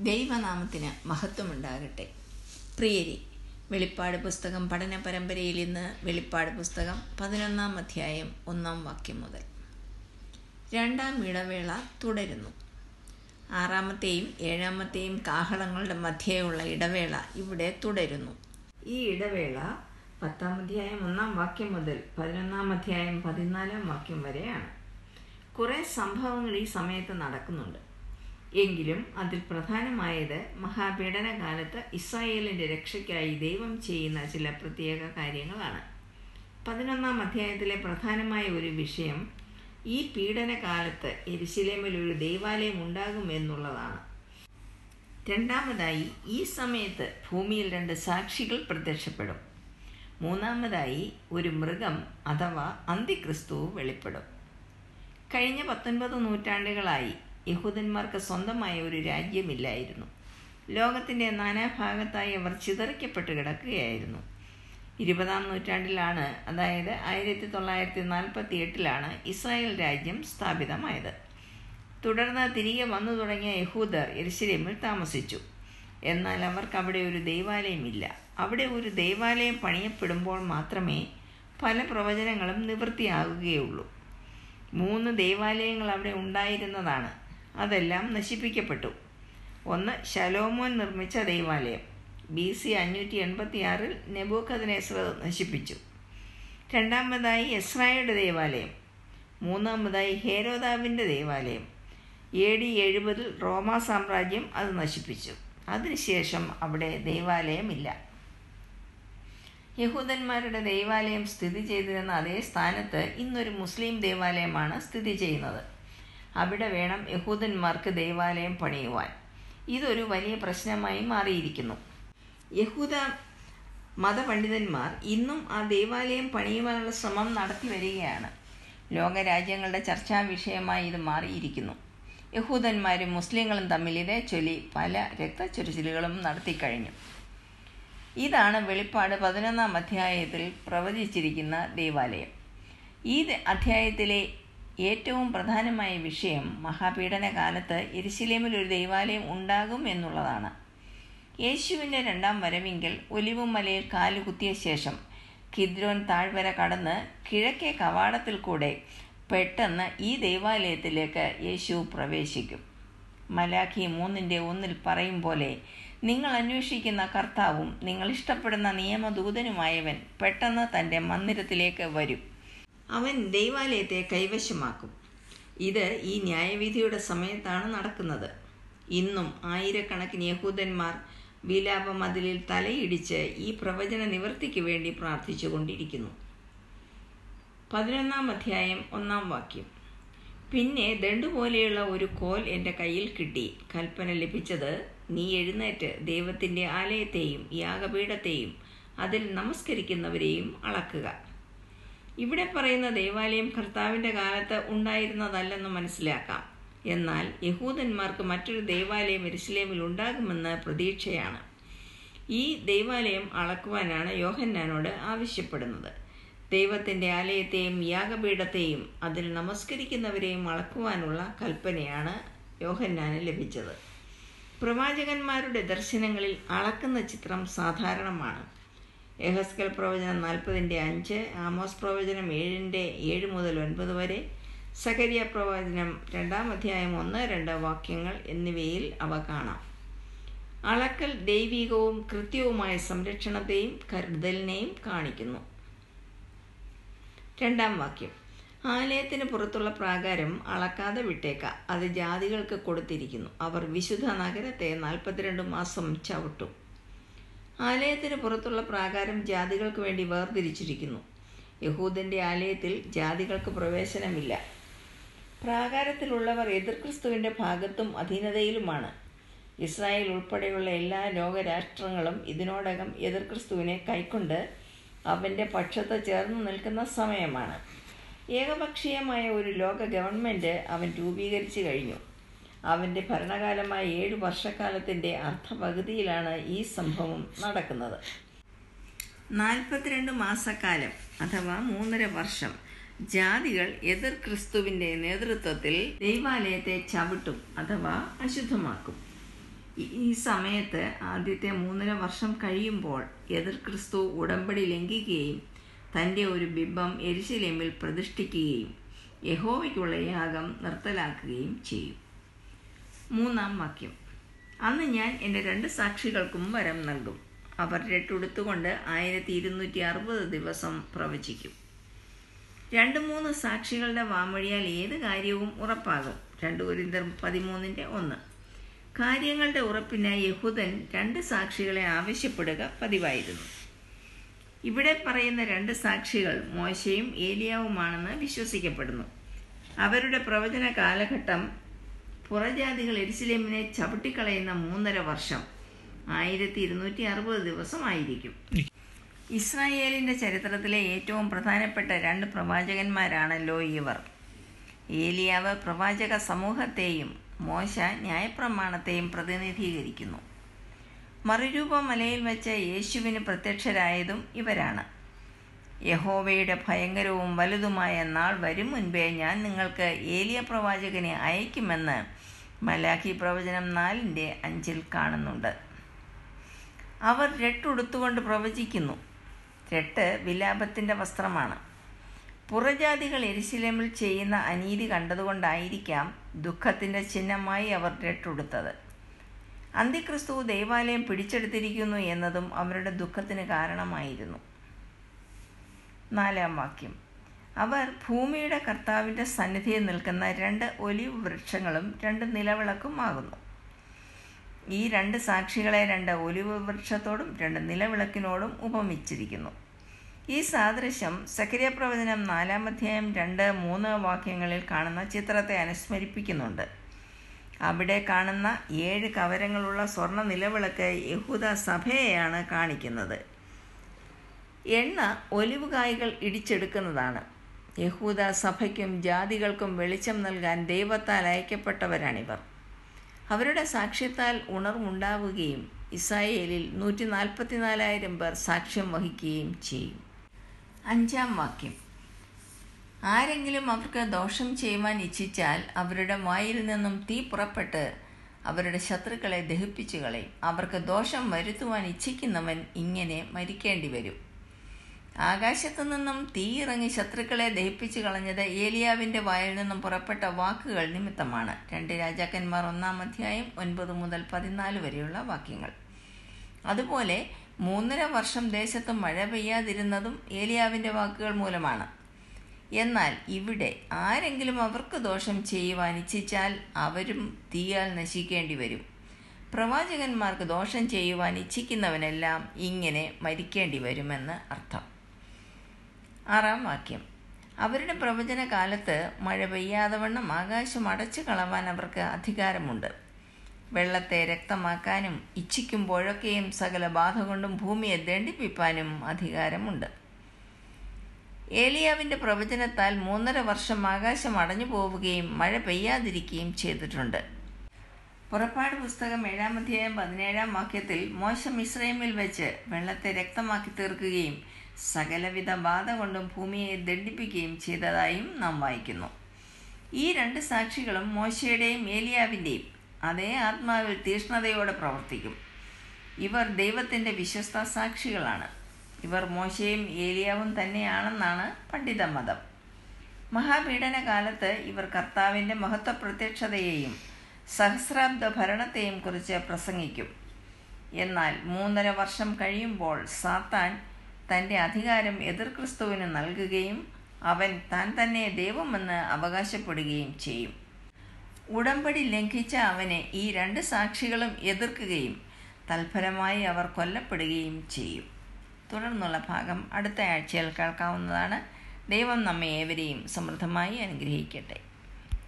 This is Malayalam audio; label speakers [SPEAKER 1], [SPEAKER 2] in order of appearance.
[SPEAKER 1] ദൈവനാമത്തിന് മഹത്വമുണ്ടാകട്ടെ. പ്രിയരി വെളിപ്പാട് പുസ്തകം പഠന പരമ്പരയിൽ ഇന്ന് വെളിപ്പാട് പുസ്തകം പതിനൊന്നാം അധ്യായം ഒന്നാം വാക്യം മുതൽ. രണ്ടാം ഇടവേള തുടരുന്നു. ആറാമത്തെയും ഏഴാമത്തെയും കാഹളങ്ങളുടെ മധ്യേയുള്ള ഇടവേള ഇവിടെ തുടരുന്നു. ഈ ഇടവേള പത്താം അധ്യായം ഒന്നാം വാക്യം മുതൽ പതിനൊന്നാം അധ്യായം പതിനാലാം വാക്യം വരെയാണ്. കുറേ സംഭവങ്ങൾ ഈ സമയത്ത് നടക്കുന്നുണ്ട്. എങ്കിലും അതിൽ പ്രധാനമായത് മഹാപീഡനകാലത്ത് ഇസ്രായേലിന്റെ രക്ഷയ്ക്കായി ദൈവം ചെയ്യുന്ന ചില പ്രത്യേക കാര്യങ്ങളാണ്. പതിനൊന്നാം അധ്യായത്തിലെ പ്രധാനമായ ഒരു വിഷയം ഈ പീഡനകാലത്ത് എരിശിലേമിൽ ഒരു ദൈവാലയം ഉണ്ടാകും എന്നുള്ളതാണ്. രണ്ടാമതായി ഈ സമയത്ത് ഭൂമിയിൽ രണ്ട് സാക്ഷികൾ പ്രത്യക്ഷപ്പെടും. മൂന്നാമതായി ഒരു മൃഗം അഥവാ അന്തിക്രിസ്തുവും വെളിപ്പെടും. കഴിഞ്ഞ പത്തൊൻപത് നൂറ്റാണ്ടുകളായി യഹൂദന്മാർക്ക് സ്വന്തമായ ഒരു രാജ്യമില്ലായിരുന്നു. ലോകത്തിന്റെ നാനാഭാഗത്തായി അവർ ചിതറിക്കപ്പെട്ട് കിടക്കുകയായിരുന്നു ഇരുപതാം നൂറ്റാണ്ടിലാണ് അതായത് ആയിരത്തി തൊള്ളായിരത്തി നാൽപ്പത്തി എട്ടിലാണ് ഇസ്രായേൽ രാജ്യം സ്ഥാപിതമായത്. തുടർന്ന് തിരികെ വന്നു തുടങ്ങിയ യഹൂദർ എരിശിലേമിൽ താമസിച്ചു. എന്നാൽ അവർക്ക് അവിടെ ഒരു ദൈവാലയമില്ല. അവിടെ ഒരു ദൈവാലയം പണിയപ്പെടുമ്പോൾ മാത്രമേ പല പ്രവചനങ്ങളും നിവൃത്തിയാകുകയുള്ളൂ. മൂന്ന് ദൈവാലയങ്ങൾ അവിടെ ഉണ്ടായിരുന്നതാണ്. അതെല്ലാം നശിപ്പിക്കപ്പെട്ടു. ഒന്ന് ശലോമോൻ നിർമ്മിച്ച ദൈവാലയം. ബി സി അഞ്ഞൂറ്റി എൺപത്തി ആറിൽ നെബൂഖദ്നേസർ നശിപ്പിച്ചു. രണ്ടാമതായി എസ്രായുടെ ദേവാലയം. മൂന്നാമതായി ഹേരോദാവിന്റെ ദേവാലയം. എ ഡി എഴുപതിൽ റോമാ സാമ്രാജ്യം അത് നശിപ്പിച്ചു. അതിനുശേഷം അവിടെ ദേവാലയമില്ല. യഹൂദന്മാരുടെ ദേവാലയം സ്ഥിതി ചെയ്തിരുന്ന അതേ സ്ഥാനത്ത് ഇന്നൊരു മുസ്ലിം ദേവാലയമാണ് സ്ഥിതി ചെയ്യുന്നത്. അവിടെ വേണം യഹൂദന്മാർക്ക് ദേവാലയം പണിയുവാൻ. ഇതൊരു വലിയ പ്രശ്നമായി മാറിയിരിക്കുന്നു. യഹൂദ മതപണ്ഡിതന്മാർ ഇന്നും ആ ദേവാലയം പണിയുവാനുള്ള ശ്രമം നടത്തി വരികയാണ്. ലോകരാജ്യങ്ങളുടെ ചർച്ചാ വിഷയമായി ഇത് മാറിയിരിക്കുന്നു. യഹൂദന്മാരും മുസ്ലിങ്ങളും തമ്മിൽ ഇതേ ചൊല്ലി പല രക്തച്ചൊരിച്ചിലുകളും നടത്തിക്കഴിഞ്ഞു ഇതാണ് വെളിപ്പാട് പതിനൊന്നാം അധ്യായത്തിൽ പ്രവചിച്ചിരിക്കുന്ന ദേവാലയം. ഈ അധ്യായത്തിലെ ഏറ്റവും പ്രധാനമായ വിഷയം മഹാപീഡന കാലത്ത് എരിശിലേമിൽ ഒരു ദൈവാലയം ഉണ്ടാകും എന്നുള്ളതാണ്. യേശുവിന്റെ രണ്ടാം വരവിങ്കിൽ ഒലിവുമലയിൽ കാലുകുത്തിയ ശേഷം കിദ്രോൻ താഴ്വര കടന്ന് കിഴക്കേ കവാടത്തിൽ കൂടെ പെട്ടെന്ന് ഈ ദൈവാലയത്തിലേക്ക് യേശു പ്രവേശിക്കും. മലാഖി മൂന്നിന്റെ ഒന്നിൽ പറയും പോലെ നിങ്ങൾ അന്വേഷിക്കുന്ന കർത്താവും നിങ്ങൾ ഇഷ്ടപ്പെടുന്ന നിയമദൂതനുമായവൻ പെട്ടെന്ന് തന്റെ മന്ദിരത്തിലേക്ക് വരും. അവൻ ദൈവാലയത്തെ കൈവശമാക്കും. ഇത് ഈ ന്യായവിധിയുടെ സമയത്താണ് നടക്കുന്നത്. ഇന്നും ആയിരക്കണക്കിന് യഹൂദന്മാർ വിലാപ മതിലിൽ തലയിടിച്ച് ഈ പ്രവചന നിവൃത്തിക്ക് വേണ്ടി പ്രാർത്ഥിച്ചുകൊണ്ടിരിക്കുന്നു. പതിനൊന്നാം അധ്യായം ഒന്നാം വാക്യം. പിന്നെ ദണ്ടുപോലെയുള്ള ഒരു കോൽ എന്റെ കയ്യിൽ കിട്ടി. കൽപ്പന ലഭിച്ചത് നീ എഴുന്നേറ്റ് ദൈവത്തിന്റെ ആലയത്തെയും യാഗപീഠത്തെയും അതിൽ നമസ്കരിക്കുന്നവരെയും അളക്കുക. ഇവിടെ പറയുന്ന ദേവാലയം കർത്താവിന്റെ കാലത്ത് ഉണ്ടായിരുന്നതല്ലെന്ന് മനസ്സിലാക്കാം. എന്നാൽ യഹൂദന്മാർക്ക് മറ്റൊരു ദേവാലയം എരുസലേമിൽ ഉണ്ടാകുമെന്ന് പ്രതീക്ഷയാണ്. ഈ ദേവാലയം അളക്കുവാനാണ് യോഹന്നാനോട് ആവശ്യപ്പെടുന്നത്. ദൈവത്തിന്റെ ആലയത്തെയും യാഗപീഠത്തെയും അതിൽ നമസ്കരിക്കുന്നവരെയും അളക്കുവാനുള്ള കൽപ്പനയാണ് യോഹന്നാന് ലഭിച്ചത്. പ്രവാചകന്മാരുടെ ദർശനങ്ങളിൽ അളക്കുന്ന ചിത്രം സാധാരണമാണ്. എഹസ്കൽ പ്രവചനം നാൽപ്പതിന്റെ അഞ്ച് ആമോസ് പ്രവചനം ഏഴിന്റെ ഏഴ് മുതൽ ഒൻപത് വരെ സകരിയ പ്രവചനം രണ്ടാം അധ്യായം ഒന്ന് രണ്ട് വാക്യങ്ങൾ എന്നിവയിൽ അവ കാണാം. അളക്കൽ ദൈവികവും കൃത്യവുമായ സംരക്ഷണത്തെയും കരുതലിനെയും കാണിക്കുന്നു. രണ്ടാം വാക്യം. ആലയത്തിന് പുറത്തുള്ള പ്രാകാരം അളക്കാതെ വിട്ടേക്ക. അത് ജാതികൾക്ക് കൊടുത്തിരിക്കുന്നു. അവർ വിശുദ്ധ നഗരത്തെ നാൽപ്പത്തിരണ്ട് മാസം ചവിട്ടും. ആലയത്തിന് പുറത്തുള്ള പ്രാകാരം ജാതികൾക്ക് വേണ്ടി വേർതിരിച്ചിരിക്കുന്നു. യഹൂദന്റെ ആലയത്തിൽ ജാതികൾക്ക് പ്രവേശനമില്ല. പ്രാകാരത്തിലുള്ളവർ എതിർക്രിസ്തുവിന്റെ ഭാഗത്തും അധീനതയിലുമാണ്. ഇസ്രായേൽ ഉൾപ്പെടെയുള്ള എല്ലാ ലോകരാഷ്ട്രങ്ങളും ഇതിനോടകം എതിർക്രിസ്തുവിനെ കൈക്കൊണ്ട് അവന്റെ പക്ഷത്ത് ചേർന്ന് നിൽക്കുന്ന സമയമാണ്. ഏകപക്ഷീയമായ ഒരു ലോക ഗവൺമെന്റ് അവൻ രൂപീകരിച്ചു കഴിഞ്ഞു. അവന്റെ ഭരണകാലമായ ഏഴ് വർഷക്കാലത്തിന്റെ അർദ്ധപകുതിയിലാണ് ഈ സംഭവം നടക്കുന്നത്. നാൽപ്പത്തിരണ്ട് മാസക്കാലം അഥവാ മൂന്നര വർഷം ജാതികൾ എതിർ ക്രിസ്തുവിന്റെ നേതൃത്വത്തിൽ ദൈവാലയത്തെ ചവിട്ടും അഥവാ അശുദ്ധമാക്കും. ഈ- സമയത്ത് ആദ്യത്തെ മൂന്നര വർഷം കഴിയുമ്പോൾ എതിർ ക്രിസ്തു ഉടമ്പടി ലംഘിക്കുകയും തന്റെ ഒരു ബിംബം എരിശിലേമിൽ പ്രതിഷ്ഠിക്കുകയും യഹോവയ്ക്കുള്ള യാഗം നിർത്തലാക്കുകയും ചെയ്യും. മൂന്നാം വാക്യം. അന്ന് ഞാൻ എന്റെ രണ്ട് സാക്ഷികൾക്കും വരം നൽകും. അവർ രട്ടുടുത്തുകൊണ്ട് ആയിരത്തി ഇരുന്നൂറ്റി അറുപത് ദിവസം പ്രവചിക്കും. രണ്ട് മൂന്ന് സാക്ഷികളുടെ വാമൊഴിയാൽ ഏത് കാര്യവും ഉറപ്പാകും. രണ്ട് കുരിന്തർ പതിമൂന്നിന്റെ ഒന്ന്. കാര്യങ്ങളുടെ ഉറപ്പിനായി യഹൂദൻ രണ്ട് സാക്ഷികളെ ആവശ്യപ്പെടുക പതിവായിരുന്നു. ഇവിടെ പറയുന്ന രണ്ട് സാക്ഷികൾ മോശയും ഏലിയാവുമാണെന്ന് വിശ്വസിക്കപ്പെടുന്നു. അവരുടെ പ്രവചന കാലഘട്ടം പുറജാതികൾ എരിശിലേമിനെ ചവിട്ടിക്കളയുന്ന മൂന്നര വർഷം. ആയിരത്തി ഇരുന്നൂറ്റി അറുപത് ദിവസമായിരിക്കും. ഇസ്രായേലിന്റെ ചരിത്രത്തിലെ ഏറ്റവും പ്രധാനപ്പെട്ട രണ്ട് പ്രവാചകന്മാരാണല്ലോ ഇവർ. ഏലിയാവ് പ്രവാചക സമൂഹത്തെയും മോശ ന്യായപ്രമാണത്തെയും പ്രതിനിധീകരിക്കുന്നു. മറുരൂപ മലയിൽ വെച്ച് യേശുവിന് പ്രത്യക്ഷരായതും ഇവരാണ്. യഹോവയുടെ ഭയങ്കരവും വലുതുമായ നാൾ വരും മുൻപേ ഞാൻ നിങ്ങൾക്ക് ഏലിയ പ്രവാചകനെ അയക്കുമെന്ന് മലാഖി പ്രവചനം നാലിന്റെ അഞ്ചിൽ കാണുന്നുണ്ട്. അവർ രട്ടുടുത്തുകൊണ്ട് പ്രവചിക്കുന്നു. രട്ട് വിലാപത്തിന്റെ വസ്ത്രമാണ്. പുറജാതികൾ എരിശിലമിൽ ചെയ്യുന്ന അനീതി കണ്ടതുകൊണ്ടായിരിക്കാം ദുഃഖത്തിന്റെ ചിഹ്നമായി അവർ രട്ടുടുത്തത് അന്തിക്രിസ്തു ദേവാലയം പിടിച്ചെടുത്തിരിക്കുന്നു എന്നതും അവരുടെ ദുഃഖത്തിന് കാരണമായിരുന്നു. നാലാം വാക്യം. അവർ ഭൂമിയുടെ കർത്താവിന്റെ സന്നിധിയിൽ നിൽക്കുന്ന രണ്ട് ഒലിവ് വൃക്ഷങ്ങളും രണ്ട് നിലവിളക്കും ആകുന്നു. ഈ രണ്ട് സാക്ഷികളെ രണ്ട് ഒലിവ് വൃക്ഷത്തോടും രണ്ട് നിലവിളക്കിനോടും ഉപമിച്ചിരിക്കുന്നു. ഈ സാദൃശ്യം സക്രിയ പ്രവചനം നാലാം അധ്യായം രണ്ട് മൂന്ന് വാക്യങ്ങളിൽ കാണുന്ന ചിത്രത്തെ അനുസ്മരിപ്പിക്കുന്നുണ്ട്. അവിടെ കാണുന്ന ഏഴ് കവരങ്ങളുള്ള സ്വർണ നിലവിളക്ക് യഹൂദ സഭയെയാണ് കാണിക്കുന്നത്. എണ്ണ ഒലിവുകായ്കൾ ഇടിച്ചെടുക്കുന്നതാണ്. യഹൂദ സഭയ്ക്കും ജാതികൾക്കും വെളിച്ചം നൽകാൻ ദൈവത്താൽ അയക്കപ്പെട്ടവരാണിവർ. അവരുടെ സാക്ഷ്യത്താൽ ഉണർവുണ്ടാവുകയും ഇസ്രായേലിൽ നൂറ്റി നാൽപ്പത്തിനാലായിരം പേർ സാക്ഷ്യം വഹിക്കുകയും ചെയ്യും. അഞ്ചാം വാക്യം. ആരെങ്കിലും അവർക്ക് ദോഷം ചെയ്യുവാൻ ഇച്ഛിച്ചാൽ അവരുടെ വായിൽ നിന്നും തീ പുറപ്പെട്ട് അവരുടെ ശത്രുക്കളെ ദഹിപ്പിച്ചു കളയും. അവർക്ക് ദോഷം വരുത്തുവാൻ ഇച്ഛിക്കുന്നവൻ ഇങ്ങനെ മരിക്കേണ്ടി വരും ആകാശത്തു നിന്നും തീയിറങ്ങി ശത്രുക്കളെ ദഹിപ്പിച്ചു കളഞ്ഞത് ഏലിയാവിന്റെ വായിൽ നിന്നും പുറപ്പെട്ട വാക്കുകൾ നിമിത്തമാണ്. രണ്ട് രാജാക്കന്മാർ ഒന്നാം അധ്യായം ഒൻപത് മുതൽ പതിനാല് വരെയുള്ള വാക്യങ്ങൾ. അതുപോലെ മൂന്നര വർഷം ദേശത്ത് മഴ പെയ്യാതിരുന്നതും ഏലിയാവിന്റെ വാക്കുകൾ മൂലമാണ്. എന്നാൽ ഇവിടെ ആരെങ്കിലും അവർക്ക് ദോഷം ചെയ്യുവാൻ ഇച്ഛിച്ചാൽ അവരും തീയാൽ നശിക്കേണ്ടി വരും. പ്രവാചകന്മാർക്ക് ദോഷം ചെയ്യുവാൻ ഇച്ഛിക്കുന്നവനെല്ലാം ഇങ്ങനെ മരിക്കേണ്ടി വരുമെന്ന് അർത്ഥം. ആറാം വാക്യം. അവരുടെ പ്രവചന കാലത്ത് മഴ പെയ്യാതെ വണ്ണം ആകാശം അടച്ചു കളവാൻ അവർക്ക് അധികാരമുണ്ട്. വെള്ളത്തെ രക്തമാക്കാനും ഇച്ഛിക്കുമ്പോഴൊക്കെയും സകല ബാധ കൊണ്ടും ഭൂമിയെ ദണ്ഡിപ്പിപ്പാനും അധികാരമുണ്ട്. ഏലിയാവിന്റെ പ്രവചനത്താൽ മൂന്നര വർഷം ആകാശം അടഞ്ഞു പോവുകയും മഴ പെയ്യാതിരിക്കുകയും ചെയ്തിട്ടുണ്ട്. പുറപ്പാട് പുസ്തകം ഏഴാം അധ്യായം പതിനേഴാം വാക്യത്തിൽ മോശം ഇസ്രൈമിൽ വെച്ച് വെള്ളത്തെ രക്തമാക്കി തീർക്കുകയും സകലവിധ ബാധ കൊണ്ടും ഭൂമിയെ ദണ്ഡിപ്പിക്കുകയും ചെയ്തതായും നാം വായിക്കുന്നു. ഈ രണ്ട് സാക്ഷികളും മോശയുടെയും ഏലിയാവിന്റെയും അതേ ആത്മാവിൽ തീഷ്ണതയോടെ പ്രവർത്തിക്കും. ഇവർ ദൈവത്തിന്റെ വിശ്വസ്ത സാക്ഷികളാണ്. ഇവർ മോശയും ഏലിയാവും തന്നെയാണെന്നാണ് പണ്ഡിത മതം. മഹാപീഡന കാലത്ത് ഇവർ കർത്താവിന്റെ മഹത്വ പ്രത്യക്ഷതയെയും സഹസ്രാബ്ദ ഭരണത്തെയും കുറിച്ച് പ്രസംഗിക്കും. എന്നാൽ മൂന്നര വർഷം കഴിയുമ്പോൾ സാത്താൻ തന്റെ അധികാരം എതിർ ക്രിസ്തുവിന് നൽകുകയും അവൻ താൻ തന്നെ ദൈവമെന്ന് അവകാശപ്പെടുകയും ചെയ്യും. ഉടമ്പടി ലംഘിച്ച അവനെ ഈ രണ്ട് സാക്ഷികളും എതിർക്കുകയും തൽഫലമായി അവർ കൊല്ലപ്പെടുകയും ചെയ്യും. തുടർന്നുള്ള ഭാഗം അടുത്ത ആഴ്ചയിൽ കേൾക്കാവുന്നതാണ്. ദൈവം നമ്മെ ഏവരെയും സമൃദ്ധമായി അനുഗ്രഹിക്കട്ടെ.